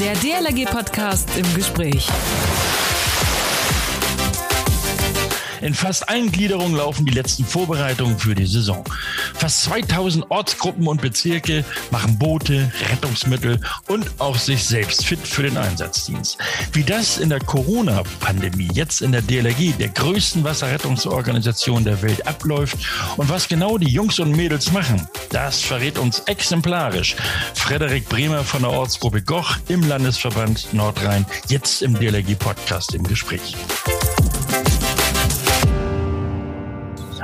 Der DLRG-Podcast im Gespräch. In fast allen Gliederungen laufen die letzten Vorbereitungen für die Saison. Fast 2000 Ortsgruppen und Bezirke machen Boote, Rettungsmittel und auch sich selbst fit für den Einsatzdienst. Wie das in der Corona-Pandemie jetzt in der DLRG, der größten Wasserrettungsorganisation der Welt, abläuft und was genau die Jungs und Mädels machen, das verrät uns exemplarisch Frederik Bremer von der Ortsgruppe Goch im Landesverband Nordrhein, jetzt im DLRG-Podcast im Gespräch.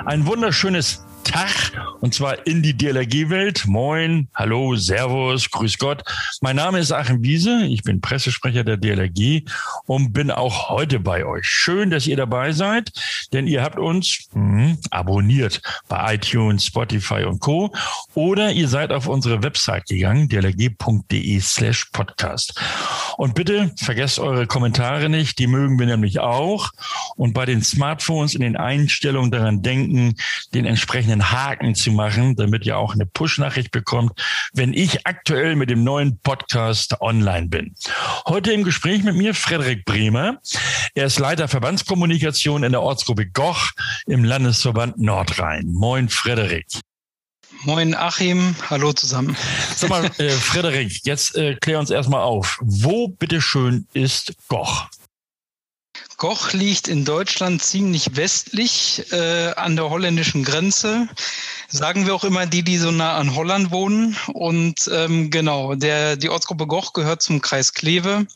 Ein wunderschönes Tag und zwar in die DLRG-Welt. Moin, hallo, Servus, Grüß Gott. Mein Name ist Achim Wiese, ich bin Pressesprecher der DLRG und bin auch heute bei euch. Schön, dass ihr dabei seid, denn ihr habt uns mh, abonniert bei iTunes, Spotify und Co. Oder ihr seid auf unsere Website gegangen, dlrg.de slash podcast. Und bitte vergesst eure Kommentare nicht, die mögen wir nämlich auch. Und bei den Smartphones in den Einstellungen daran denken, den entsprechenden Haken zu machen, damit ihr auch eine Push-Nachricht bekommt, wenn ich aktuell mit dem neuen Podcast online bin. Heute im Gespräch mit mir Frederik Bremer. Er ist Leiter Verbandskommunikation in der Ortsgruppe Goch im Landesverband Nordrhein. Moin, Frederik. Moin Achim, hallo zusammen. Sag mal, äh, Frederik, jetzt äh, klär uns erstmal auf. Wo bitteschön ist Goch? Goch liegt in Deutschland ziemlich westlich äh, an der holländischen Grenze. Sagen wir auch immer die, die so nah an Holland wohnen. Und ähm, genau, der, die Ortsgruppe Goch gehört zum Kreis Kleve,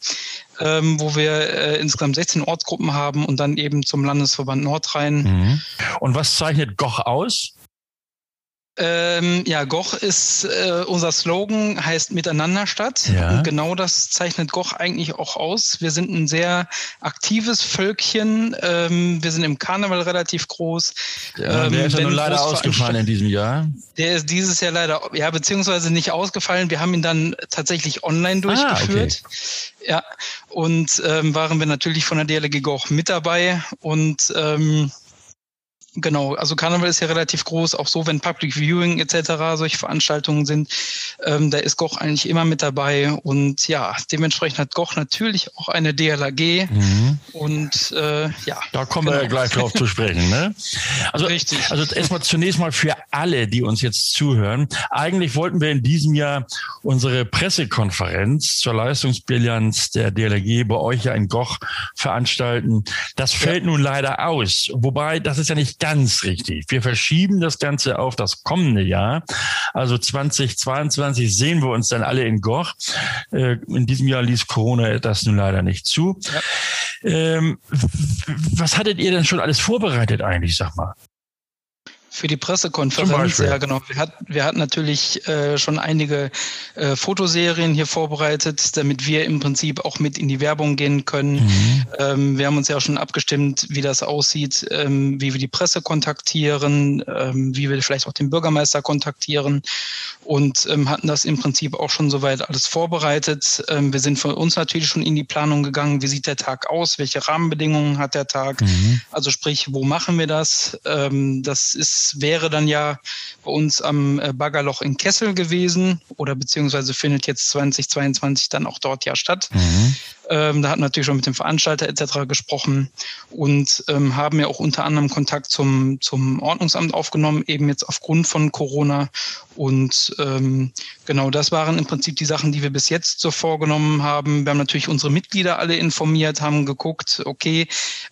ähm, wo wir äh, insgesamt 16 Ortsgruppen haben und dann eben zum Landesverband Nordrhein. Mhm. Und was zeichnet Goch aus? Ähm, ja, Goch ist äh, unser Slogan, heißt Miteinander statt. Ja. Und genau das zeichnet Goch eigentlich auch aus. Wir sind ein sehr aktives Völkchen. Ähm, wir sind im Karneval relativ groß. Ja, der Ähm, ist ja nun leider ausgefallen in diesem Jahr. Der ist dieses Jahr leider, ja, beziehungsweise nicht ausgefallen. Wir haben ihn dann tatsächlich online durchgeführt. Ja, und ähm, waren wir natürlich von der DLG Goch mit dabei. Und ähm, Genau, also Karneval ist ja relativ groß, auch so, wenn Public Viewing etc. solche Veranstaltungen sind, ähm, da ist Goch eigentlich immer mit dabei und ja, dementsprechend hat Goch natürlich auch eine DLAG Mhm. und äh, ja. Da kommen wir ja Genau. gleich drauf zu sprechen. Ne? Also, Richtig. also erstmal zunächst mal für alle, die uns jetzt zuhören. Eigentlich wollten wir in diesem Jahr unsere Pressekonferenz zur Leistungsbilanz der DLRG bei euch ja in Goch veranstalten. Das fällt nun leider aus. Wobei, das ist ja nicht ganz richtig. Wir verschieben das Ganze auf das kommende Jahr. Also 2022 sehen wir uns dann alle in Goch. Äh, In diesem Jahr ließ Corona das nun leider nicht zu. Ähm, w- was hattet ihr denn schon alles vorbereitet eigentlich, sag mal? Für die Pressekonferenz, ja genau. Wir, hat, wir hatten natürlich äh, schon einige äh, Fotoserien hier vorbereitet, damit wir im Prinzip auch mit in die Werbung gehen können. Mhm. Ähm, wir haben uns ja auch schon abgestimmt, wie das aussieht, ähm, wie wir die Presse kontaktieren, ähm, wie wir vielleicht auch den Bürgermeister kontaktieren und ähm, hatten das im Prinzip auch schon soweit alles vorbereitet. Ähm, wir sind von uns natürlich schon in die Planung gegangen. Wie sieht der Tag aus? Welche Rahmenbedingungen hat der Tag? Mhm. Also sprich, wo machen wir das? Ähm, das ist, wäre dann ja bei uns am äh, Baggerloch in Kessel gewesen oder beziehungsweise findet jetzt 2022 dann auch dort ja statt. Mhm. Ähm, da hatten wir natürlich schon mit dem Veranstalter etc. gesprochen und ähm, haben ja auch unter anderem Kontakt zum, zum Ordnungsamt aufgenommen, eben jetzt aufgrund von Corona. Und ähm, genau das waren im Prinzip die Sachen, die wir bis jetzt so vorgenommen haben. Wir haben natürlich unsere Mitglieder alle informiert, haben geguckt, okay,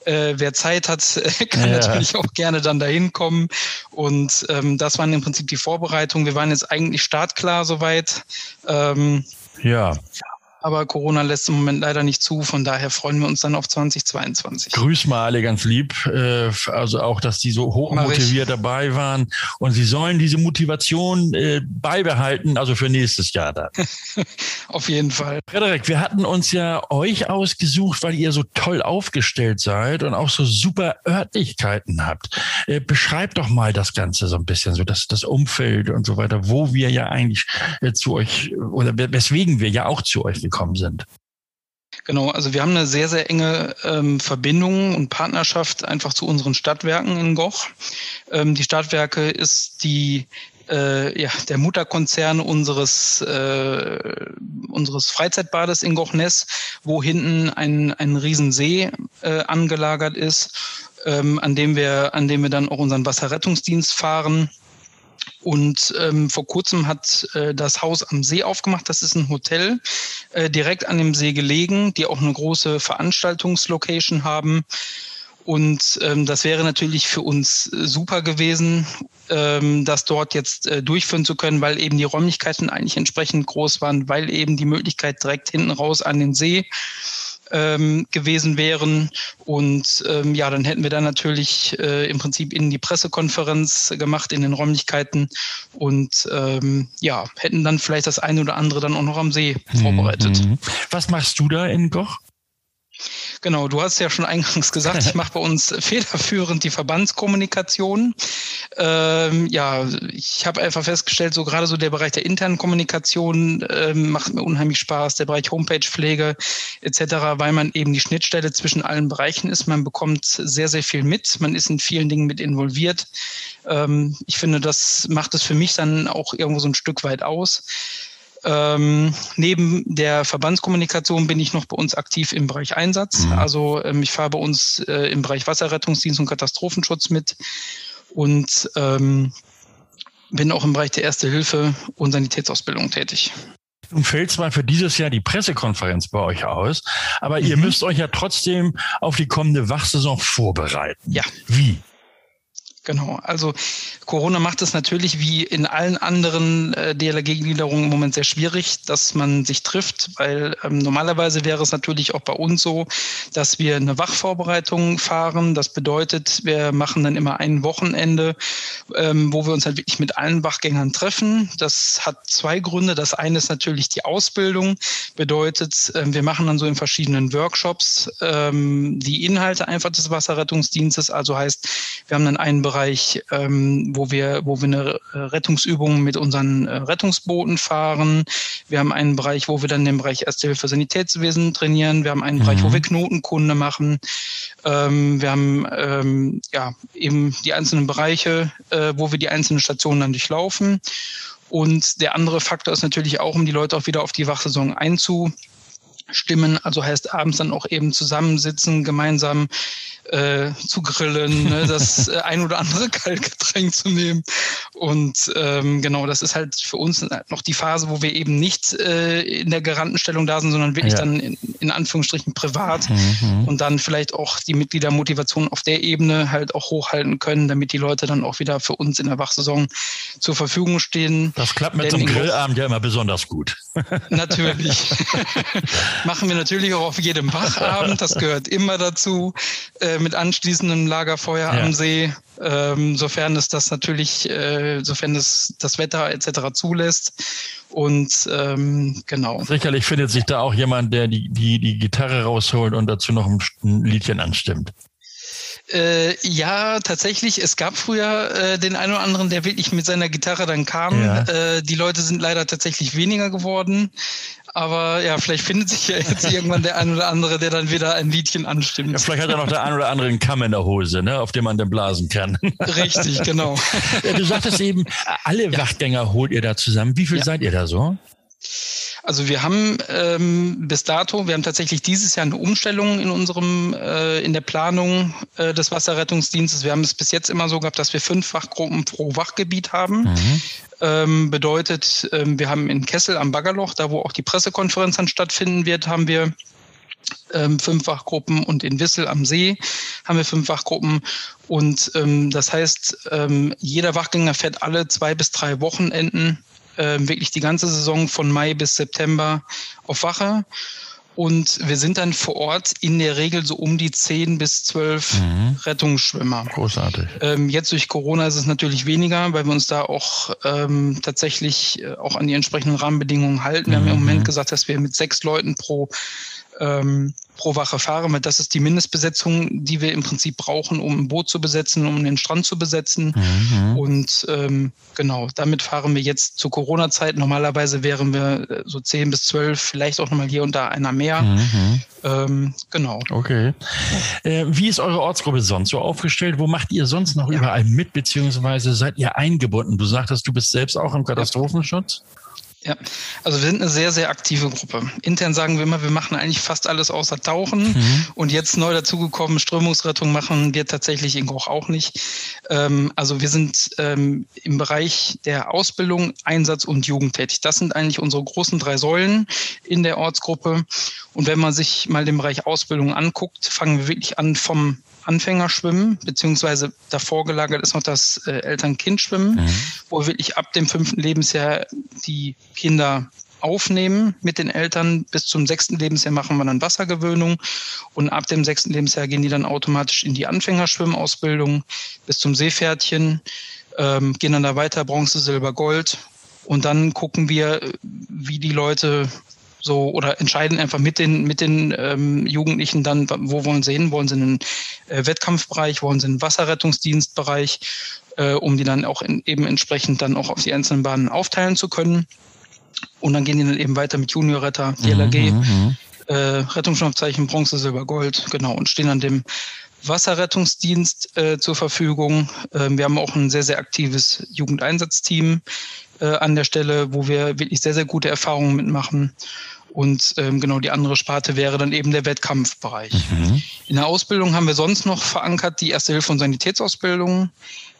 äh, wer Zeit hat, kann Ja. natürlich auch gerne dann dahin kommen. Und ähm, das waren im Prinzip die Vorbereitungen. Wir waren jetzt eigentlich startklar soweit. Ähm, Ja, aber Corona lässt im Moment leider nicht zu. Von daher freuen wir uns dann auf 2022. grüß mal alle ganz lieb. Äh, Also auch, dass die so hochmotiviert dabei waren. Und sie sollen diese Motivation äh, beibehalten, also für nächstes Jahr dann. Auf jeden Fall. Frederik, wir hatten uns ja euch ausgesucht, weil ihr so toll aufgestellt seid und auch so super Örtlichkeiten habt. Äh, beschreibt doch mal das Ganze so ein bisschen, so das, das Umfeld und so weiter, wo wir ja eigentlich zu euch oder weswegen wir ja auch zu euch gekommen sind. Genau, also wir haben eine sehr, sehr enge ähm, Verbindung und Partnerschaft einfach zu unseren Stadtwerken in Goch. Ähm, die Stadtwerke ist die äh, ja, der Mutterkonzern unseres, äh, unseres Freizeitbades in Gochnes, wo hinten ein, ein Riesensee äh, angelagert ist, ähm, an dem wir, an dem wir dann auch unseren Wasserrettungsdienst fahren. Und ähm, vor kurzem hat äh, das Haus am See aufgemacht. Das ist ein Hotel äh, direkt an dem See gelegen, die auch eine große Veranstaltungslocation haben. Und ähm, das wäre natürlich für uns äh, super gewesen, ähm, das dort jetzt äh, durchführen zu können, weil eben die Räumlichkeiten eigentlich entsprechend groß waren, weil eben die Möglichkeit direkt hinten raus an den See ähm, gewesen wären. Und ähm, ja, dann hätten wir dann natürlich äh, im Prinzip in die Pressekonferenz gemacht in den Räumlichkeiten und ähm, ja, hätten dann vielleicht das eine oder andere dann auch noch am See mhm. vorbereitet. Was machst du da in Goch? Genau, du hast ja schon eingangs gesagt, ich mache bei uns federführend die Verbandskommunikation. Ähm, ja, ich habe einfach festgestellt, so gerade so der Bereich der internen Kommunikation ähm, macht mir unheimlich Spaß, der Bereich Homepage-Pflege etc., weil man eben die Schnittstelle zwischen allen Bereichen ist. Man bekommt sehr, sehr viel mit, man ist in vielen Dingen mit involviert. Ähm, ich finde, das macht es für mich dann auch irgendwo so ein Stück weit aus. Ähm, neben der Verbandskommunikation bin ich noch bei uns aktiv im Bereich Einsatz. Mhm. Also ähm, ich fahre bei uns äh, im Bereich Wasserrettungsdienst und Katastrophenschutz mit und ähm, bin auch im Bereich der Erste Hilfe und Sanitätsausbildung tätig. Nun fällt zwar für dieses Jahr die Pressekonferenz bei euch aus, aber mhm. ihr müsst euch ja trotzdem auf die kommende Wachsaison vorbereiten. Ja. Wie? Genau, also Corona macht es natürlich wie in allen anderen äh, DLRG-Gliederungen im Moment sehr schwierig, dass man sich trifft, weil ähm, normalerweise wäre es natürlich auch bei uns so, dass wir eine Wachvorbereitung fahren. Das bedeutet, wir machen dann immer ein Wochenende, ähm, wo wir uns halt wirklich mit allen Wachgängern treffen. Das hat zwei Gründe. Das eine ist natürlich die Ausbildung, bedeutet, äh, wir machen dann so in verschiedenen Workshops ähm, die Inhalte einfach des Wasserrettungsdienstes. Also heißt, wir haben dann einen Bereich, Bereich, ähm, wo wir, wo wir eine Rettungsübung mit unseren äh, Rettungsbooten fahren. Wir haben einen Bereich, wo wir dann den Bereich Erste Hilfe Sanitätswesen trainieren. Wir haben einen mhm. Bereich, wo mhm. wir Knotenkunde machen. Ähm, wir haben ähm, ja eben die einzelnen Bereiche, äh, wo wir die einzelnen Stationen dann durchlaufen. Und der andere Faktor ist natürlich auch, um die Leute auch wieder auf die Wachsaison einzustimmen. Also heißt abends dann auch eben zusammensitzen, gemeinsam äh, zu grillen, ne, das äh, ein oder andere Kaltgetränk zu nehmen. Und ähm, genau, das ist halt für uns noch die Phase, wo wir eben nicht äh, in der Garantenstellung da sind, sondern wirklich ja. dann in, in, Anführungsstrichen privat mhm. und dann vielleicht auch die Mitgliedermotivation auf der Ebene halt auch hochhalten können, damit die Leute dann auch wieder für uns in der Wachsaison zur Verfügung stehen. Das klappt mit Denn so einem Grillabend ja immer besonders gut. Natürlich. Machen wir natürlich auch auf jedem Wachabend, das gehört immer dazu. Äh, mit anschließendem Lagerfeuer ja. am See, ähm, sofern es das natürlich, äh, sofern es das Wetter etc. zulässt. Und ähm, genau. Sicherlich findet sich da auch jemand, der die, die, die Gitarre rausholt und dazu noch ein, ein Liedchen anstimmt. Äh, ja, tatsächlich. Es gab früher äh, den einen oder anderen, der wirklich mit seiner Gitarre dann kam. Ja. Äh, die Leute sind leider tatsächlich weniger geworden. Aber ja, vielleicht findet sich ja jetzt irgendwann der ein oder andere, der dann wieder ein Liedchen anstimmt. Ja, vielleicht hat er noch der ein oder andere einen Kamm in der Hose, ne, auf dem man dann blasen kann. Richtig, genau. Ja, du sagtest eben, alle ja. Wachtgänger holt ihr da zusammen. Wie viel seid ihr da so? Also wir haben ähm, bis dato, wir haben tatsächlich dieses Jahr eine Umstellung in unserem, äh, in der Planung äh, des Wasserrettungsdienstes. Wir haben es bis jetzt immer so gehabt, dass wir fünf Wachgruppen pro Wachgebiet haben. Mhm. Ähm, bedeutet, ähm, wir haben in Kessel am Baggerloch, da wo auch die Pressekonferenz dann stattfinden wird, haben wir ähm, fünf Wachgruppen und in Wissel am See haben wir fünf Wachgruppen. Und ähm, das heißt, ähm, jeder Wachgänger fährt alle zwei bis drei Wochenenden äh, wirklich die ganze Saison von Mai bis September auf Wache. Und wir sind dann vor Ort in der Regel so um die zehn bis zwölf mhm. Rettungsschwimmer. Großartig. Ähm, jetzt durch Corona ist es natürlich weniger, weil wir uns da auch ähm, tatsächlich äh, auch an die entsprechenden Rahmenbedingungen halten. Wir mhm. haben im Moment gesagt, dass wir mit sechs Leuten pro ähm, pro Wache fahren, weil das ist die Mindestbesetzung, die wir im Prinzip brauchen, um ein Boot zu besetzen, um den Strand zu besetzen. Mhm. Und ähm, genau, damit fahren wir jetzt zur Corona-Zeit. Normalerweise wären wir äh, so zehn bis zwölf, vielleicht auch nochmal hier und da einer mehr. Mhm. Ähm, genau. Okay. Äh, wie ist eure Ortsgruppe sonst so aufgestellt? Wo macht ihr sonst noch ja. überall mit, beziehungsweise seid ihr eingebunden? Du sagtest, du bist selbst auch im Katastrophenschutz? Ja, also wir sind eine sehr, sehr aktive Gruppe. Intern sagen wir immer, wir machen eigentlich fast alles außer Tauchen. Mhm. Und jetzt neu dazugekommen, Strömungsrettung machen wir tatsächlich in Goch auch nicht. Ähm, also wir sind ähm, im Bereich der Ausbildung, Einsatz und Jugend tätig. Das sind eigentlich unsere großen drei Säulen in der Ortsgruppe. Und wenn man sich mal den Bereich Ausbildung anguckt, fangen wir wirklich an vom Anfängerschwimmen, beziehungsweise davor gelagert ist noch das äh, Eltern-Kind-Schwimmen, mhm. wo wirklich ab dem fünften Lebensjahr die Kinder aufnehmen mit den Eltern. Bis zum sechsten Lebensjahr machen wir dann Wassergewöhnung und ab dem sechsten Lebensjahr gehen die dann automatisch in die Anfängerschwimmausbildung bis zum Seepferdchen, ähm, gehen dann da weiter Bronze, Silber, Gold und dann gucken wir, wie die Leute so oder entscheiden einfach mit den mit den ähm, Jugendlichen dann, wo wollen sie hin? Wollen sie einen äh, Wettkampfbereich, wollen sie einen Wasserrettungsdienstbereich, äh, um die dann auch in, eben entsprechend dann auch auf die einzelnen Bahnen aufteilen zu können. Und dann gehen die dann eben weiter mit Juniorretter, DLRG, mhm, mhm, äh, Rettungsschnapzeichen, Bronze, Silber, Gold, genau, und stehen an dem Wasserrettungsdienst äh, zur Verfügung. Äh, wir haben auch ein sehr, sehr aktives Jugendeinsatzteam äh, an der Stelle, wo wir wirklich sehr, sehr gute Erfahrungen mitmachen. Und ähm, genau die andere Sparte wäre dann eben der Wettkampfbereich. Mhm. In der Ausbildung haben wir sonst noch verankert die Erste Hilfe und Sanitätsausbildung,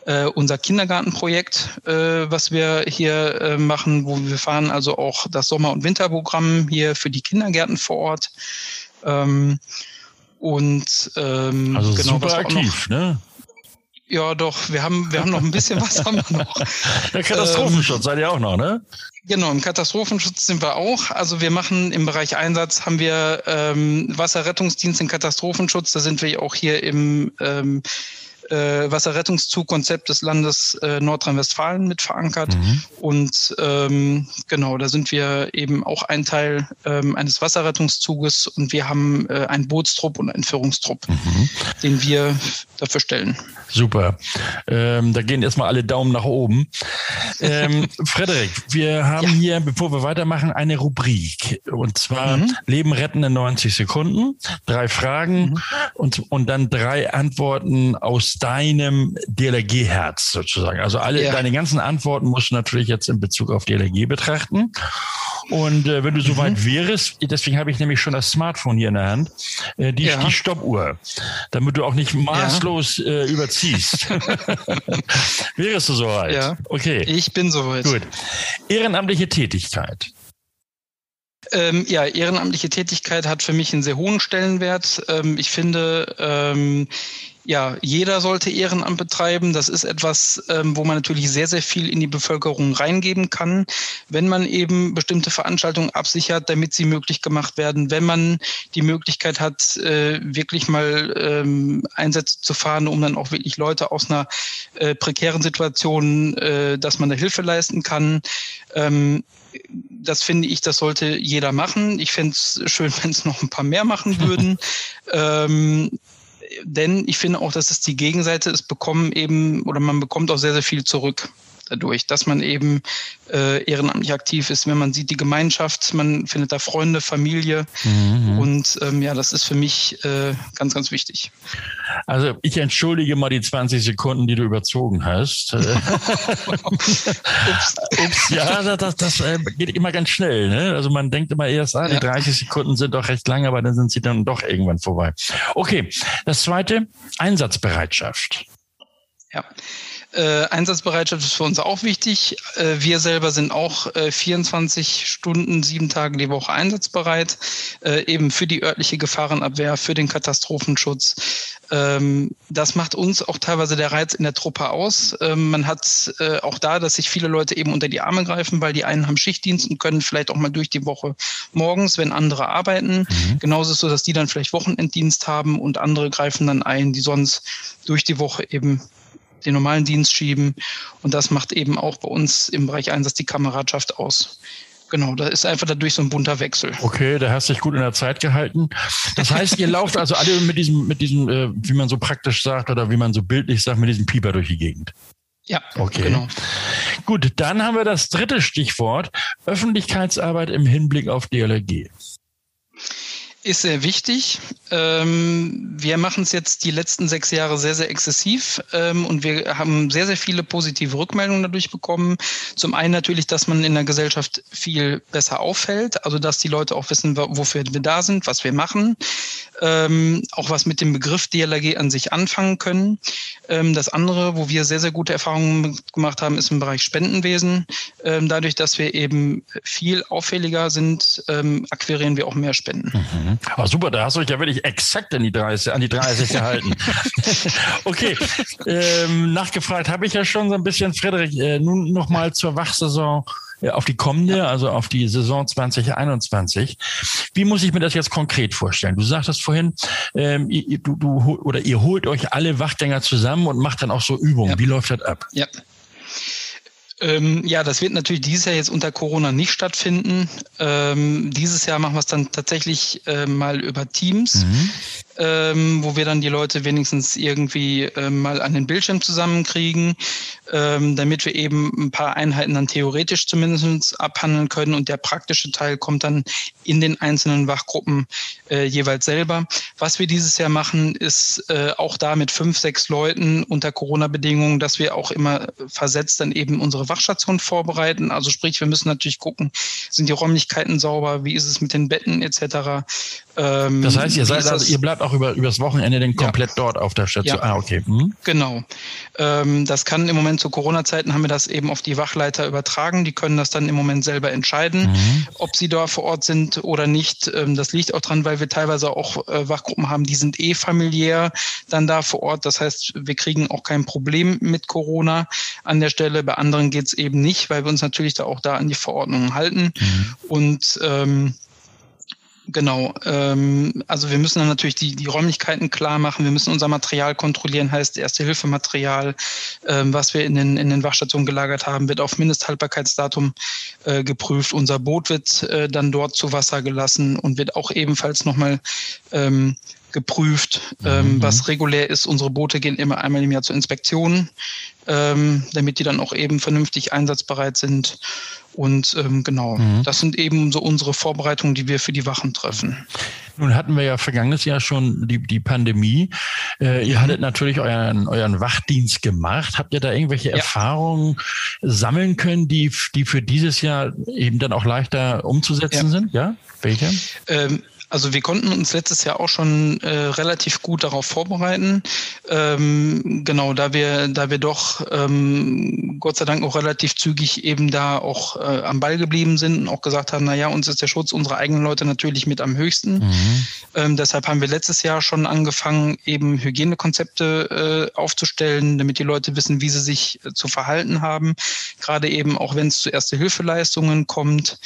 äh, unser Kindergartenprojekt, äh, was wir hier äh, machen, wo wir fahren also auch das Sommer- und Winterprogramm hier für die Kindergärten vor Ort. Ähm, und ähm, also genau, super aktiv, ne? Ja, doch, wir haben, wir haben noch ein bisschen was haben wir noch. Der Katastrophenschutz ähm, seid ihr auch noch, ne? Genau, im Katastrophenschutz sind wir auch. Also wir machen im Bereich Einsatz haben wir ähm, Wasserrettungsdienst im Katastrophenschutz. Da sind wir auch hier im ähm, äh, Wasserrettungszugkonzept des Landes äh, Nordrhein-Westfalen mit verankert. Mhm. Und ähm, genau, da sind wir eben auch ein Teil ähm, eines Wasserrettungszuges und wir haben äh, einen Bootstrupp und einen Führungstrupp, mhm. den wir dafür stellen. Super. Ähm, da gehen erstmal alle Daumen nach oben. Ähm, Frederik, wir haben ja. hier, bevor wir weitermachen, eine Rubrik. Und zwar mhm. Leben retten in 90 Sekunden. Drei Fragen mhm. und, und dann drei Antworten aus deinem DLRG-Herz sozusagen. Also alle ja. deine ganzen Antworten musst du natürlich jetzt in Bezug auf DLRG betrachten. Und äh, wenn du soweit mhm. wärst, deswegen habe ich nämlich schon das Smartphone hier in der Hand, äh, die, ja. die Stoppuhr, damit du auch nicht maßlos ja. äh, überziehst. wärst du soweit? Ja. Okay. Ich bin soweit. Gut. Ehrenamtliche Tätigkeit. Ähm, ja, ehrenamtliche Tätigkeit hat für mich einen sehr hohen Stellenwert. Ähm, ich finde, ähm, ja, jeder sollte Ehrenamt betreiben. Das ist etwas, ähm, wo man natürlich sehr, sehr viel in die Bevölkerung reingeben kann, wenn man eben bestimmte Veranstaltungen absichert, damit sie möglich gemacht werden, wenn man die Möglichkeit hat, äh, wirklich mal ähm, Einsätze zu fahren, um dann auch wirklich Leute aus einer äh, prekären Situation, äh, dass man da Hilfe leisten kann. Das finde ich, das sollte jeder machen. Ich fände es schön, wenn es noch ein paar mehr machen würden. ähm, denn ich finde auch, dass es die Gegenseite ist, bekommen eben oder man bekommt auch sehr, sehr viel zurück dadurch, dass man eben äh, ehrenamtlich aktiv ist. Wenn man sieht die Gemeinschaft, man findet da Freunde, Familie mhm. und ähm, ja, das ist für mich äh, ganz, ganz wichtig. Also ich entschuldige mal die 20 Sekunden, die du überzogen hast. Ups. Ups, ja, das, das äh, geht immer ganz schnell. Ne? Also man denkt immer erst, ah, die ja. 30 Sekunden sind doch recht lang, aber dann sind sie dann doch irgendwann vorbei. Okay, das zweite, Einsatzbereitschaft. Ja. Äh, Einsatzbereitschaft ist für uns auch wichtig. Äh, wir selber sind auch äh, 24 Stunden, sieben Tage die Woche einsatzbereit, äh, eben für die örtliche Gefahrenabwehr, für den Katastrophenschutz. Ähm, das macht uns auch teilweise der Reiz in der Truppe aus. Ähm, man hat äh, auch da, dass sich viele Leute eben unter die Arme greifen, weil die einen haben Schichtdienst und können vielleicht auch mal durch die Woche morgens, wenn andere arbeiten. Mhm. Genauso ist es so, dass die dann vielleicht Wochenenddienst haben und andere greifen dann ein, die sonst durch die Woche eben den normalen Dienst schieben. Und das macht eben auch bei uns im Bereich Einsatz die Kameradschaft aus. Genau, da ist einfach dadurch so ein bunter Wechsel. Okay, da hast du dich gut in der Zeit gehalten. Das heißt, ihr lauft also alle mit diesem, mit diesem, äh, wie man so praktisch sagt oder wie man so bildlich sagt, mit diesem Pieper durch die Gegend. Ja, okay. Genau. Gut, dann haben wir das dritte Stichwort, Öffentlichkeitsarbeit im Hinblick auf DLRG. Ist sehr wichtig. Ähm, wir machen es jetzt die letzten sechs Jahre sehr, sehr exzessiv ähm, und wir haben sehr, sehr viele positive Rückmeldungen dadurch bekommen. Zum einen natürlich, dass man in der Gesellschaft viel besser auffällt, also dass die Leute auch wissen, wofür wir da sind, was wir machen, ähm, auch was mit dem Begriff DLRG an sich anfangen können. Ähm, das andere, wo wir sehr, sehr gute Erfahrungen gemacht haben, ist im Bereich Spendenwesen. Ähm, dadurch, dass wir eben viel auffälliger sind, ähm, akquirieren wir auch mehr Spenden. Mhm. Aber super, da hast du dich ja wirklich exakt an die 30, an die 30 gehalten. okay, ähm, nachgefragt habe ich ja schon so ein bisschen, Frederik, äh, nun nochmal zur Wachsaison auf die kommende, also auf die Saison 2021. Wie muss ich mir das jetzt konkret vorstellen? Du sagtest vorhin, ähm, ihr, du, du, oder ihr holt euch alle Wachgänger zusammen und macht dann auch so Übungen. Ja. Wie läuft das ab? Ja. Ähm, ja, das wird natürlich dieses Jahr jetzt unter Corona nicht stattfinden. Ähm, dieses Jahr machen wir es dann tatsächlich äh, mal über Teams. Mhm ähm, wo wir dann die Leute wenigstens irgendwie ähm, mal an den Bildschirm zusammenkriegen, ähm, damit wir eben ein paar Einheiten dann theoretisch zumindest abhandeln können. Und der praktische Teil kommt dann in den einzelnen Wachgruppen äh, jeweils selber. Was wir dieses Jahr machen, ist äh, auch da mit fünf, sechs Leuten unter Corona-Bedingungen, dass wir auch immer versetzt dann eben unsere Wachstation vorbereiten. Also sprich, wir müssen natürlich gucken, sind die Räumlichkeiten sauber, wie ist es mit den Betten etc. Ähm, das heißt, ihr seid also, ihr bleibt auch über übers Wochenende denn komplett ja. dort auf der Station. Ja. Ah, okay. Mhm. Genau. Ähm, das kann im Moment zu Corona-Zeiten haben wir das eben auf die Wachleiter übertragen. Die können das dann im Moment selber entscheiden, mhm. ob sie da vor Ort sind oder nicht. Ähm, das liegt auch dran, weil wir teilweise auch äh, Wachgruppen haben, die sind eh familiär dann da vor Ort. Das heißt, wir kriegen auch kein Problem mit Corona an der Stelle. Bei anderen geht es eben nicht, weil wir uns natürlich da auch da an die Verordnungen halten. Mhm. Und ähm, Genau. Ähm, also wir müssen dann natürlich die, die Räumlichkeiten klar machen. Wir müssen unser Material kontrollieren, heißt Erste-Hilfe-Material, ähm, was wir in den, in den Wachstationen gelagert haben, wird auf Mindesthaltbarkeitsdatum äh, geprüft. Unser Boot wird äh, dann dort zu Wasser gelassen und wird auch ebenfalls nochmal ähm, geprüft, ähm, mhm. was regulär ist. Unsere Boote gehen immer einmal im Jahr zur Inspektion, ähm, damit die dann auch eben vernünftig einsatzbereit sind. Und ähm, genau, mhm. das sind eben so unsere Vorbereitungen, die wir für die Wachen treffen. Nun hatten wir ja vergangenes Jahr schon die, die Pandemie. Äh, ihr mhm. hattet natürlich euren, euren Wachdienst gemacht. Habt ihr da irgendwelche ja. Erfahrungen sammeln können, die, die für dieses Jahr eben dann auch leichter umzusetzen ja. sind? Ja, welche? Also wir konnten uns letztes Jahr auch schon äh, relativ gut darauf vorbereiten. Ähm, genau, da wir, da wir doch ähm, Gott sei Dank auch relativ zügig eben da auch äh, am Ball geblieben sind und auch gesagt haben, na ja, uns ist der Schutz unserer eigenen Leute natürlich mit am höchsten. Mhm. Ähm, deshalb haben wir letztes Jahr schon angefangen, eben Hygienekonzepte äh, aufzustellen, damit die Leute wissen, wie sie sich äh, zu verhalten haben. Gerade eben auch, wenn es zu Erste-Hilfeleistungen kommt.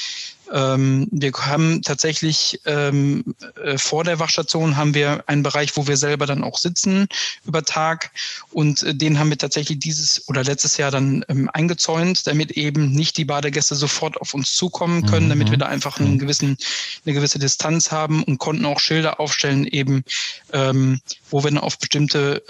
Ähm, wir haben tatsächlich ähm, äh, vor der Wachstation haben wir einen Bereich, wo wir selber dann auch sitzen über Tag und äh, den haben wir tatsächlich dieses oder letztes Jahr dann ähm, eingezäunt, damit eben nicht die Badegäste sofort auf uns zukommen können, mhm. damit wir da einfach einen gewissen, eine gewisse Distanz haben und konnten auch Schilder aufstellen, eben ähm, wo wir dann auf bestimmte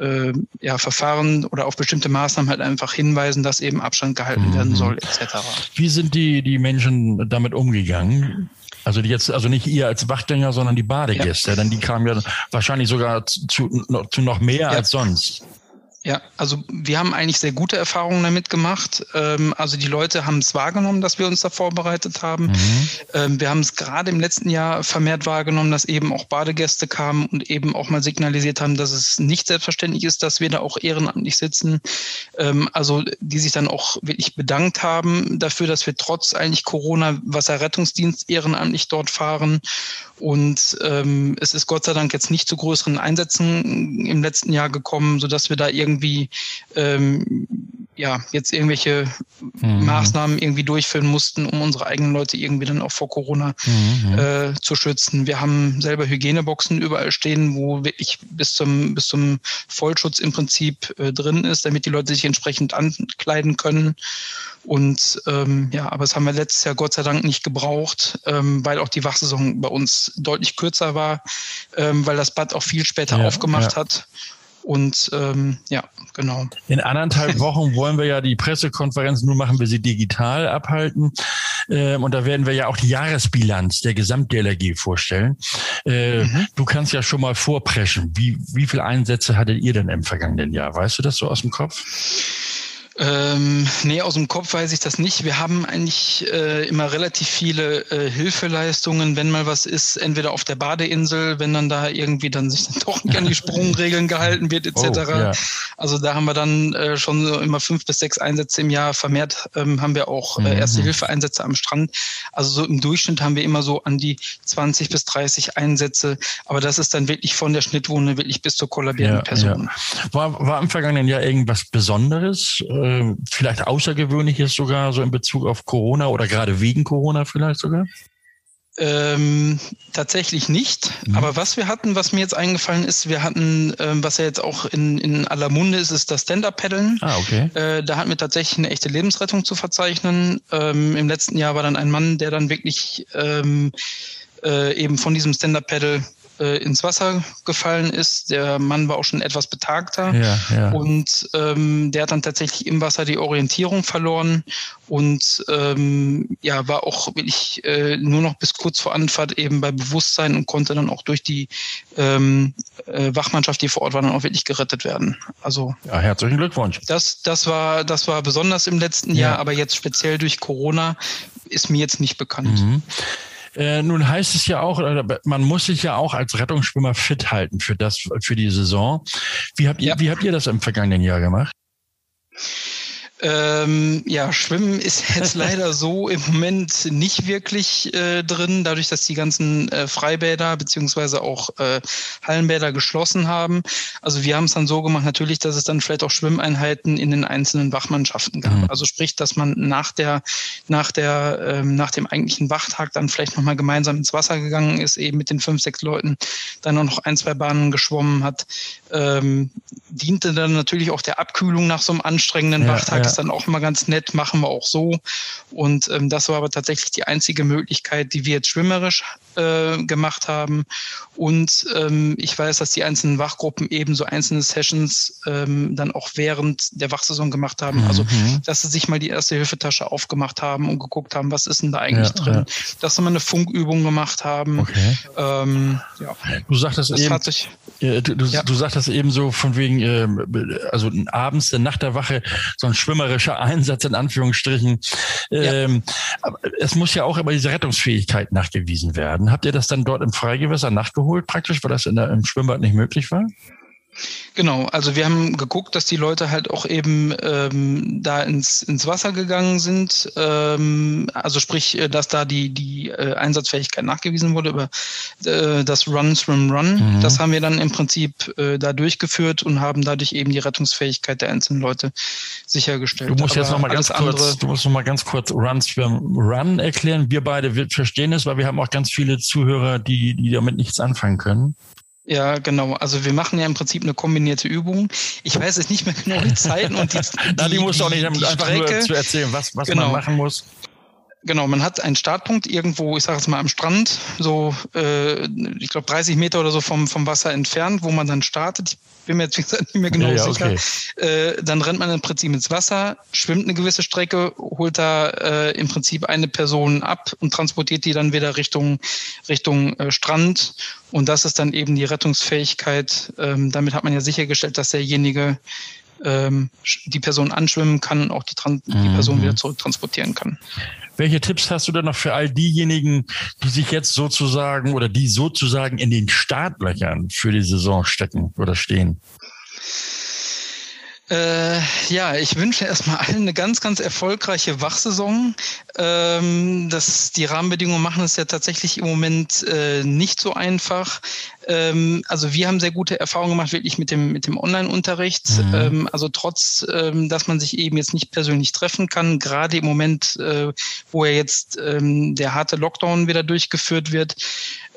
äh, äh, ja, Verfahren oder auf bestimmte Maßnahmen halt einfach hinweisen, dass eben Abstand gehalten mhm. werden soll, etc. Wie sind die, die Menschen damit umgegangen? Also die jetzt, also nicht ihr als Wachgänger, sondern die Badegäste, ja. denn die kamen ja wahrscheinlich sogar zu, zu noch mehr ja. als sonst. Ja, also wir haben eigentlich sehr gute Erfahrungen damit gemacht. Ähm, also die Leute haben es wahrgenommen, dass wir uns da vorbereitet haben. Mhm. Ähm, wir haben es gerade im letzten Jahr vermehrt wahrgenommen, dass eben auch Badegäste kamen und eben auch mal signalisiert haben, dass es nicht selbstverständlich ist, dass wir da auch ehrenamtlich sitzen. Ähm, also die sich dann auch wirklich bedankt haben dafür, dass wir trotz eigentlich Corona Wasserrettungsdienst ehrenamtlich dort fahren. Und es ist Gott sei Dank jetzt nicht zu größeren Einsätzen im letzten Jahr gekommen, sodass wir da irgendwie irgendwie ähm, ja jetzt irgendwelche mhm. Maßnahmen irgendwie durchführen mussten, um unsere eigenen Leute irgendwie dann auch vor Corona mhm. äh, zu schützen. Wir haben selber Hygieneboxen überall stehen, wo wirklich bis zum bis zum Vollschutz im Prinzip äh, drin ist, damit die Leute sich entsprechend ankleiden können. Und ähm, ja, aber das haben wir letztes Jahr Gott sei Dank nicht gebraucht, ähm, weil auch die Wachsaison bei uns deutlich kürzer war, ähm, weil das Bad auch viel später ja, aufgemacht ja. hat. Und ähm, ja, genau. In anderthalb Wochen wollen wir ja die Pressekonferenz, nun machen wir sie digital abhalten. Ähm, und da werden wir ja auch die Jahresbilanz der Gesamt-DLRG vorstellen. Äh, mhm. Du kannst ja schon mal vorpreschen. Wie, wie viele Einsätze hattet ihr denn im vergangenen Jahr? Weißt du das so aus dem Kopf? Ähm, nee, aus dem Kopf weiß ich das nicht. Wir haben eigentlich äh, immer relativ viele äh, Hilfeleistungen, wenn mal was ist, entweder auf der Badeinsel, wenn dann da irgendwie dann sich dann doch nicht an die Sprungregeln gehalten wird, etc. Oh, ja. Also da haben wir dann äh, schon so immer fünf bis sechs Einsätze im Jahr. Vermehrt ähm, haben wir auch äh, erste mhm. Hilfe-Einsätze am Strand. Also so im Durchschnitt haben wir immer so an die 20 bis 30 Einsätze. Aber das ist dann wirklich von der Schnittwunde wirklich bis zur kollabierenden ja, Person. Ja. War, war im vergangenen Jahr irgendwas Besonderes? Äh, äh, vielleicht Außergewöhnliches sogar so in Bezug auf Corona oder gerade wegen Corona vielleicht sogar? Ähm, tatsächlich nicht. Mhm. Aber was wir hatten, was mir jetzt eingefallen ist, wir hatten, ähm, was ja jetzt auch in, in aller Munde ist, ist das Stand-Up-Paddeln. Ah, okay. Äh, da hatten wir tatsächlich eine echte Lebensrettung zu verzeichnen. Ähm, Im letzten Jahr war dann ein Mann, der dann wirklich ähm, äh, eben von diesem Stand-Up-Paddle äh, ins Wasser gefallen ist. Der Mann war auch schon etwas betagter ja, ja. und ähm, der hat dann tatsächlich im Wasser die Orientierung verloren und ähm, ja war auch wirklich äh, nur noch bis kurz vor Anfahrt eben bei Bewusstsein und konnte dann auch durch die ähm, äh, Wachmannschaft, die vor Ort war, dann auch wirklich gerettet werden. Also ja, herzlichen Glückwunsch. Das das war das war besonders im letzten ja. Jahr, aber jetzt speziell durch Corona ist mir jetzt nicht bekannt. Mhm. Äh, nun heißt es ja auch, man muss sich ja auch als Rettungsschwimmer fit halten für das, für die Saison. Wie habt ihr, ja. wie habt ihr das im vergangenen Jahr gemacht? Ähm, ja, Schwimmen ist jetzt leider so im Moment nicht wirklich äh, drin, dadurch, dass die ganzen äh, Freibäder beziehungsweise auch äh, Hallenbäder geschlossen haben. Also wir haben es dann so gemacht, natürlich, dass es dann vielleicht auch Schwimmeinheiten in den einzelnen Wachmannschaften gab. Mhm. Also sprich, dass man nach der, nach der, ähm, nach dem eigentlichen Wachtag dann vielleicht nochmal gemeinsam ins Wasser gegangen ist, eben mit den fünf, sechs Leuten, dann auch noch ein, zwei Bahnen geschwommen hat. Ähm, diente dann natürlich auch der Abkühlung nach so einem anstrengenden ja, Wachtag. Ja. Ist dann auch mal ganz nett, machen wir auch so. Und ähm, das war aber tatsächlich die einzige Möglichkeit, die wir jetzt schwimmerisch äh, gemacht haben. Und ähm, ich weiß, dass die einzelnen Wachgruppen eben so einzelne Sessions ähm, dann auch während der Wachsaison gemacht haben. Also, mhm. Also, dass sie sich mal die erste Hilfetasche aufgemacht haben und geguckt haben, was ist denn da eigentlich ja, drin. Ja. Dass sie mal eine Funkübung gemacht haben. Okay. Ähm, ja. Du sagtest das eben, sich, du, du, ja. du sagtest eben so von wegen, äh, also abends, nach der Wache, so ein schwimmerischer Einsatz in Anführungsstrichen. Ähm, es muss ja auch immer diese Rettungsfähigkeit nachgewiesen werden. Habt ihr das dann dort im Freigewässer nachgeholt praktisch, weil das in der, im Schwimmbad nicht möglich war? Genau, also wir haben geguckt, dass die Leute halt auch eben ähm, da ins, ins Wasser gegangen sind. Ähm, also sprich, äh, dass da die, die äh, Einsatzfähigkeit nachgewiesen wurde über äh, das Run, Swim, Run. Mhm. Das haben wir dann im Prinzip äh, da durchgeführt und haben dadurch eben die Rettungsfähigkeit der einzelnen Leute sichergestellt. Du musst Aber jetzt noch mal ganz kurz, du musst noch mal ganz kurz Run, Swim, Run erklären. Wir beide verstehen es, weil wir haben auch ganz viele Zuhörer, die, die damit nichts anfangen können. Ja, genau. Also wir machen ja im Prinzip eine kombinierte Übung. Ich weiß jetzt nicht mehr genau die Zeiten und die, die, Na, die musst du auch nicht die einfach Strecke. nur zu erzählen, was, was genau. man machen muss. Genau, man hat einen Startpunkt irgendwo, ich sage jetzt mal am Strand, so äh, ich glaube 30 Meter oder so vom, vom Wasser entfernt, wo man dann startet. Ich bin mir jetzt nicht mehr genau ja, ja, sicher. Okay. Äh, dann rennt man im Prinzip ins Wasser, schwimmt eine gewisse Strecke, holt da äh, im Prinzip eine Person ab und transportiert die dann wieder Richtung, Richtung äh, Strand. Und das ist dann eben die Rettungsfähigkeit. Ähm, damit hat man ja sichergestellt, dass derjenige ähm, die Person anschwimmen kann und auch die, Tran mhm. die Person wieder zurücktransportieren kann. Welche Tipps hast du denn noch für all diejenigen, die sich jetzt sozusagen oder die sozusagen in den Startlöchern für die Saison stecken oder stehen? Äh, ja, ich wünsche erstmal allen eine ganz, ganz erfolgreiche Wachsaison. Ähm, das, die Rahmenbedingungen machen es ja tatsächlich im Moment äh, nicht so einfach. Ähm, also wir haben sehr gute Erfahrungen gemacht, wirklich mit dem, mit dem Online-Unterricht. Mhm. Ähm, also trotz, ähm, dass man sich eben jetzt nicht persönlich treffen kann, gerade im Moment, äh, wo ja jetzt ähm, der harte Lockdown wieder durchgeführt wird,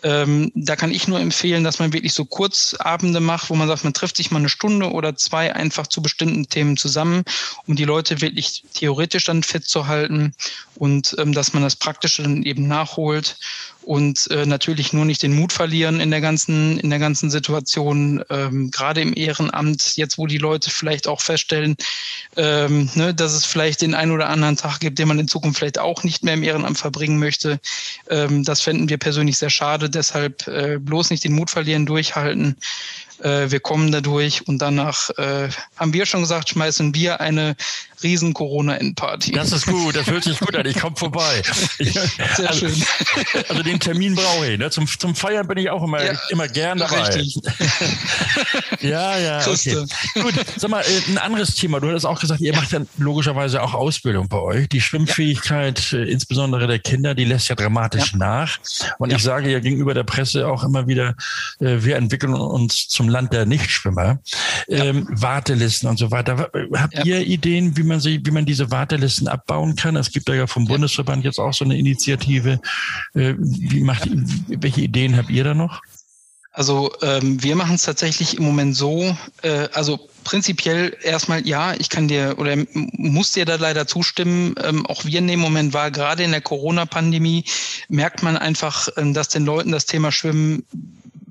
ähm, da kann ich nur empfehlen, dass man wirklich so Kurzabende macht, wo man sagt, man trifft sich mal eine Stunde oder zwei einfach zu bestimmten Themen zusammen, um die Leute wirklich theoretisch dann fit zu halten und ähm, dass man das Praktische dann eben nachholt. Und äh, natürlich nur nicht den Mut verlieren in der ganzen, in der ganzen Situation, ähm, gerade im Ehrenamt, jetzt wo die Leute vielleicht auch feststellen, ähm, ne, dass es vielleicht den einen oder anderen Tag gibt, den man in Zukunft vielleicht auch nicht mehr im Ehrenamt verbringen möchte. Ähm, das fänden wir persönlich sehr schade. Deshalb äh, bloß nicht den Mut verlieren, durchhalten. Äh, wir kommen dadurch und danach äh, haben wir schon gesagt, schmeißen wir eine riesen Corona-Endparty. Das ist gut, das hört sich gut an. Ich komme vorbei. Ich, Sehr also, schön. Also den Termin brauche ich. Ne? Zum, zum Feiern bin ich auch immer, ja, immer gern dabei. Richtig. ja, ja. Okay. Gut, sag mal, äh, ein anderes Thema. Du hattest auch gesagt, ihr ja. macht dann logischerweise auch Ausbildung bei euch. Die Schwimmfähigkeit, ja. Äh, insbesondere der Kinder, die lässt ja dramatisch nach. Und ich sage ja gegenüber der Presse auch immer wieder, äh, wir entwickeln uns zum Land der Nichtschwimmer. Ähm, Wartelisten und so weiter. Habt ihr Ideen, wie man sich, wie man diese Wartelisten abbauen kann. Es gibt da ja vom Bundesverband jetzt auch so eine Initiative. Äh, wie macht, welche Ideen habt ihr da noch? Also ähm, wir machen es tatsächlich im Moment so, äh, also prinzipiell erstmal ja, ich kann dir oder muss dir da leider zustimmen. Ähm, auch wir nehmen im Moment wahr, gerade in der Corona-Pandemie merkt man einfach, ähm, dass den Leuten das Thema Schwimmen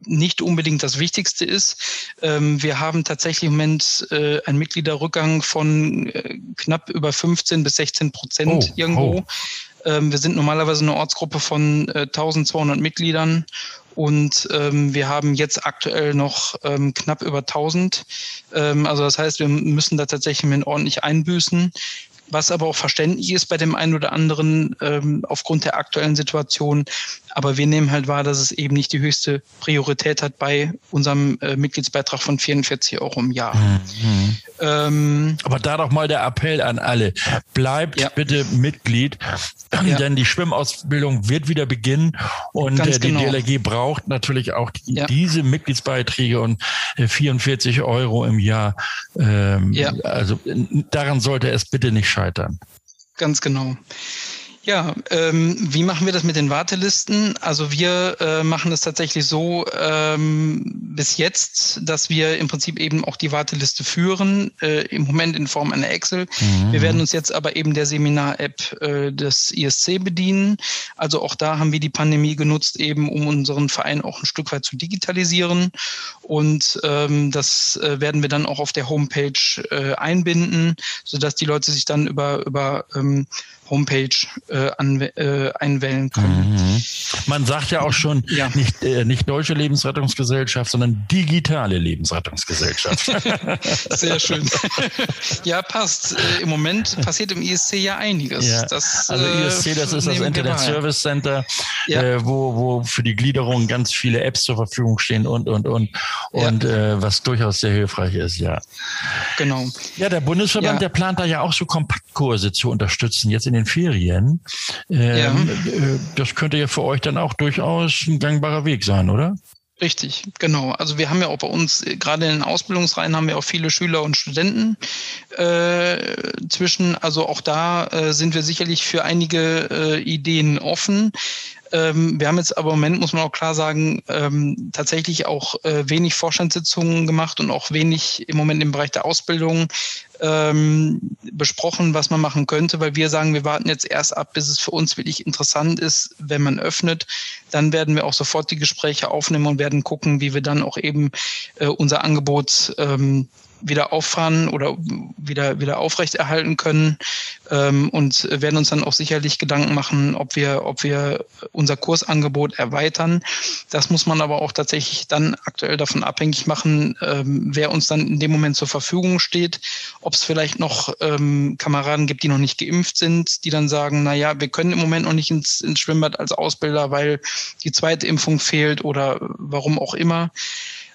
nicht unbedingt das Wichtigste ist. Ähm, wir haben tatsächlich im Moment äh, einen Mitgliederrückgang von äh, knapp über 15 bis 16 Prozent oh, irgendwo. Oh. Ähm, wir sind normalerweise eine Ortsgruppe von äh, 1200 Mitgliedern und ähm, wir haben jetzt aktuell noch ähm, knapp über 1000. Ähm, also das heißt, wir müssen da tatsächlich ordentlich einbüßen was aber auch verständlich ist bei dem einen oder anderen ähm, aufgrund der aktuellen Situation. Aber wir nehmen halt wahr, dass es eben nicht die höchste Priorität hat bei unserem äh, Mitgliedsbeitrag von 44 Euro im Jahr. Mhm. Ähm, aber da doch mal der Appell an alle. Bleibt ja. bitte Mitglied, ja. denn die Schwimmausbildung wird wieder beginnen und äh, die genau. DLRG braucht natürlich auch die, ja. diese Mitgliedsbeiträge und äh, 44 Euro im Jahr. Ähm, also daran sollte es bitte nicht scheitern. Ganz genau. Ja, ähm, wie machen wir das mit den Wartelisten? Also wir äh, machen es tatsächlich so ähm, bis jetzt, dass wir im Prinzip eben auch die Warteliste führen, äh, im Moment in Form einer Excel. Mhm. Wir werden uns jetzt aber eben der Seminar-App äh, des ISC bedienen. Also auch da haben wir die Pandemie genutzt, eben um unseren Verein auch ein Stück weit zu digitalisieren. Und ähm, das äh, werden wir dann auch auf der Homepage äh, einbinden, sodass die Leute sich dann über, über ähm, Homepage äh, äh, einwählen können. Mhm. Man sagt ja auch schon ja. Nicht, äh, nicht deutsche Lebensrettungsgesellschaft, sondern digitale Lebensrettungsgesellschaft. Sehr schön. ja, passt. Äh, Im Moment passiert im ISC ja einiges. Ja. Das, also ISC, das ist das Internet Service Center, ja. äh, wo, wo für die Gliederung ganz viele Apps zur Verfügung stehen und, und, und. Und äh, was durchaus sehr hilfreich ist, ja. Genau. Ja, der Bundesverband, der plant da ja auch so Kompaktkurse zu unterstützen, jetzt in den Ferien. Ähm, ja. Äh, das könnte ja für euch dann auch durchaus ein gangbarer Weg sein, oder? Richtig, genau. Also wir haben ja auch bei uns, äh, gerade in den Ausbildungsreihen haben wir auch viele Schüler und Studenten äh, zwischen. Also auch da äh, sind wir sicherlich für einige äh, Ideen offen. Ähm, wir haben jetzt aber im Moment, muss man auch klar sagen, ähm, tatsächlich auch äh, wenig Vorstandssitzungen gemacht und auch wenig im Moment im Bereich der Ausbildung ähm, besprochen, was man machen könnte, weil wir sagen, wir warten jetzt erst ab, bis es für uns wirklich interessant ist, wenn man öffnet. Dann werden wir auch sofort die Gespräche aufnehmen und werden gucken, wie wir dann auch eben äh, unser Angebot ähm, wieder auffahren oder wieder, wieder aufrechterhalten können ähm, und werden uns dann auch sicherlich Gedanken machen, ob wir, ob wir unser Kursangebot erweitern. Das muss man aber auch tatsächlich dann aktuell davon abhängig machen, ähm, wer uns dann in dem Moment zur Verfügung steht, ob es vielleicht noch ähm, Kameraden gibt, die noch nicht geimpft sind, die dann sagen, na ja, wir können im Moment noch nicht ins, ins Schwimmbad als Ausbilder, weil die zweite Impfung fehlt oder warum auch immer.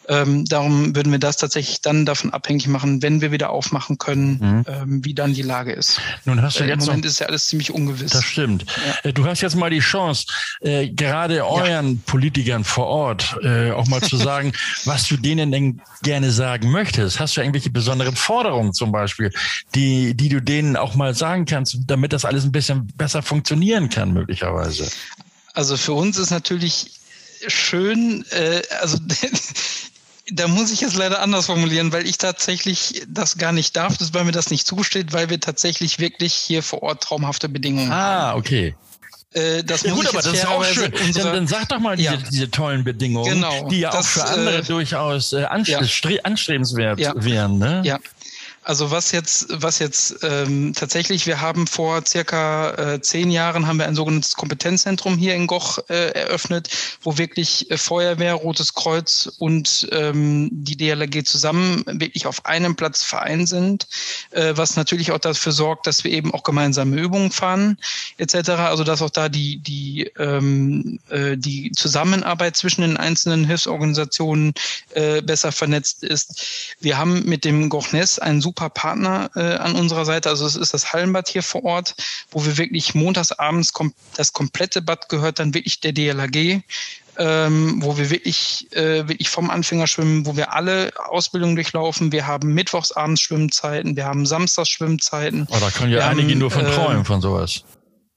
Ähm, darum würden wir das tatsächlich dann davon abhängig machen, wenn wir wieder aufmachen können, mhm. ähm, wie dann die Lage ist. Nun hast du äh, jetzt Im Moment noch, ist ja alles ziemlich ungewiss. Das stimmt. Ja. Äh, du hast jetzt mal die Chance, äh, gerade euren ja. Politikern vor Ort äh, auch mal zu sagen, was du denen denn gerne sagen möchtest. Hast du irgendwelche besonderen Forderungen zum Beispiel, die, die du denen auch mal sagen kannst, damit das alles ein bisschen besser funktionieren kann, möglicherweise? Also für uns ist natürlich schön, äh, also Da muss ich es leider anders formulieren, weil ich tatsächlich das gar nicht darf, weil mir das nicht zusteht, weil wir tatsächlich wirklich hier vor Ort traumhafte Bedingungen ah, haben. Ah, okay. Äh, das ja, muss gut, aber das ist auch schön. Unsere, dann, dann, sag doch mal diese, ja. diese tollen Bedingungen, genau, die ja das, auch für andere äh, durchaus äh, anstrebenswert wären. Ne? Ja, also was jetzt, was jetzt ähm, tatsächlich, wir haben vor circa äh, zehn Jahren haben wir ein sogenanntes Kompetenzzentrum hier in Goch äh, eröffnet, wo wirklich äh, Feuerwehr, Rotes Kreuz und ähm, die DLRG zusammen wirklich auf einem Platz vereint sind, äh, was natürlich auch dafür sorgt, dass wir eben auch gemeinsame Übungen fahren etc. Also dass auch da die die ähm, äh, die Zusammenarbeit zwischen den einzelnen Hilfsorganisationen äh, besser vernetzt ist. Wir haben mit dem Gochnes einen super super Partner äh, an unserer Seite. Also es ist das Hallenbad hier vor Ort, wo wir wirklich montagsabends kom das komplette Bad gehört dann wirklich der DLAG. Ähm, wo wir wirklich, äh, wirklich vom Anfänger schwimmen, wo wir alle Ausbildungen durchlaufen. Wir haben mittwochsabends Schwimmzeiten, wir haben samstags Schwimmzeiten. Oh, da können ja einige haben, nur von träumen äh, von sowas.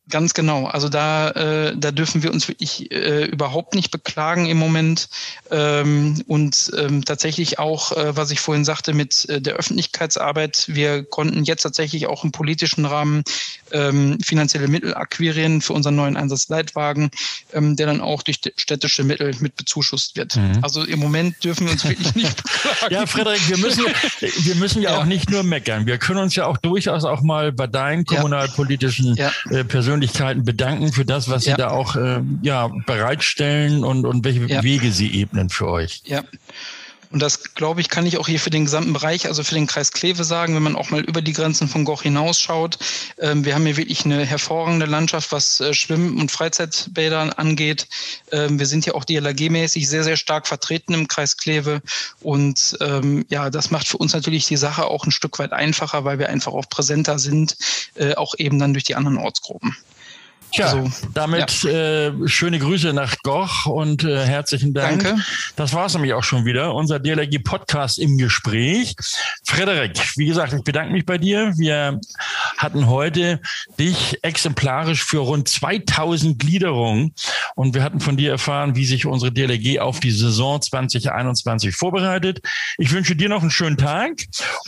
Ganz genau. Also da, äh, da dürfen wir uns wirklich äh, überhaupt nicht beklagen im Moment. Ähm, und ähm, tatsächlich auch, äh, was ich vorhin sagte, mit äh, der Öffentlichkeitsarbeit, wir konnten jetzt tatsächlich auch im politischen Rahmen ähm, finanzielle Mittel akquirieren für unseren neuen Einsatzleitwagen, ähm, der dann auch durch städtische Mittel mit bezuschusst wird. Mhm. Also im Moment dürfen wir uns wirklich nicht beklagen. Ja, Frederik, wir müssen, wir müssen ja, ja, auch nicht nur meckern. Wir können uns ja auch durchaus auch mal bei deinen kommunalpolitischen ja. äh, Persönlichkeiten Persönlichkeiten bedanken für das, was ja. sie da auch äh, ja, bereitstellen und, und welche ja. Wege sie ebnen für euch. Ja. Und das, glaube ich, kann ich auch hier für den gesamten Bereich, also für den Kreis Kleve sagen, wenn man auch mal über die Grenzen von Goch hinausschaut. Ähm, wir haben hier wirklich eine hervorragende Landschaft, was äh, Schwimm- und Freizeitbädern angeht. Ähm, wir sind hier auch DLRG-mäßig sehr, sehr stark vertreten im Kreis Kleve. Und ähm, ja, das macht für uns natürlich die Sache auch ein Stück weit einfacher, weil wir einfach auch präsenter sind, äh, auch eben dann durch die anderen Ortsgruppen. Tja, also, damit ja. äh, schöne Grüße nach Goch und äh, herzlichen Dank. Danke. Das war es nämlich auch schon wieder. Unser DLRG-Podcast im Gespräch. Frederik, wie gesagt, ich bedanke mich bei dir. Wir hatten heute dich exemplarisch für rund 2000 Gliederungen und wir hatten von dir erfahren, wie sich unsere DLRG auf die Saison 2021 vorbereitet. Ich wünsche dir noch einen schönen Tag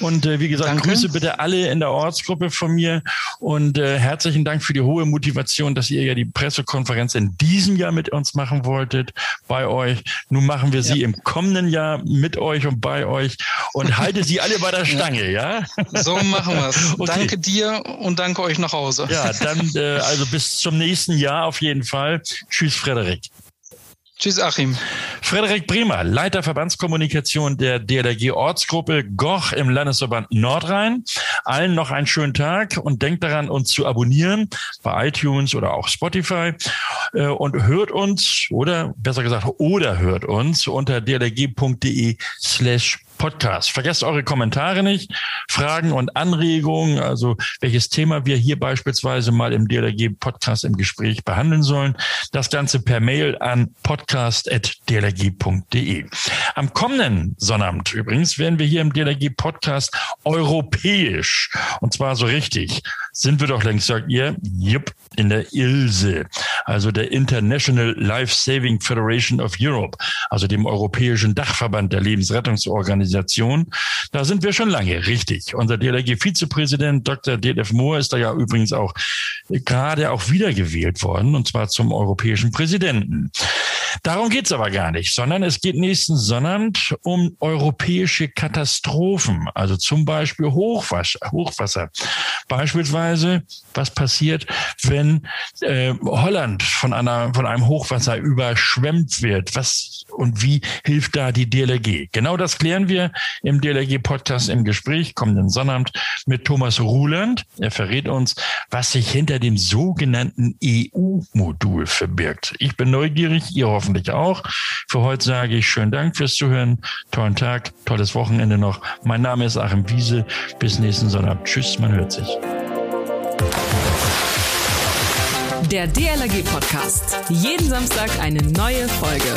und äh, wie gesagt, Danke. Grüße bitte alle in der Ortsgruppe von mir und äh, herzlichen Dank für die hohe Motivation dass ihr ja die Pressekonferenz in diesem Jahr mit uns machen wolltet, bei euch. Nun machen wir sie ja. im kommenden Jahr mit euch und bei euch und halte sie alle bei der Stange, ja? So machen wir es. Okay. Danke dir und danke euch nach Hause. Ja, dann äh, also bis zum nächsten Jahr auf jeden Fall. Tschüss, Frederik. Tschüss, Achim. Frederik Bremer, Leiter Verbandskommunikation der DLRG Ortsgruppe Goch im Landesverband Nordrhein. Allen noch einen schönen Tag und denkt daran, uns zu abonnieren bei iTunes oder auch Spotify äh, und hört uns oder besser gesagt oder hört uns unter dlrg.de slash Podcast. Vergesst eure Kommentare nicht, Fragen und Anregungen, also welches Thema wir hier beispielsweise mal im DLRG Podcast im Gespräch behandeln sollen. Das Ganze per Mail an podcast.dlrg.de. Am kommenden Sonnabend übrigens werden wir hier im DLRG Podcast europäisch und zwar so richtig. Sind wir doch längst, sagt ihr, jupp, in der ILSE, also der International Life Saving Federation of Europe, also dem europäischen Dachverband der Lebensrettungsorganisation Organisation. Da sind wir schon lange, richtig. Unser DLRG-Vizepräsident Dr. DLF Mohr ist da ja übrigens auch gerade auch wiedergewählt worden, und zwar zum europäischen Präsidenten. Darum geht's aber gar nicht, sondern es geht nächsten Sonnabend um europäische Katastrophen, also zum Beispiel Hochwasser. Hochwasser. Beispielsweise, was passiert, wenn äh, Holland von, einer, von einem Hochwasser überschwemmt wird? Was und wie hilft da die DLRG? Genau das klären wir im DLRG-Podcast im Gespräch kommenden Sonnabend mit Thomas Ruland. Er verrät uns, was sich hinter dem sogenannten EU-Modul verbirgt. Ich bin neugierig, ihr hoffentlich auch. Für heute sage ich schönen Dank fürs Zuhören. Tollen Tag, tolles Wochenende noch. Mein Name ist Achim Wiese. Bis nächsten Sonntag. Tschüss, man hört sich. Der DLRG Podcast. Jeden Samstag eine neue Folge.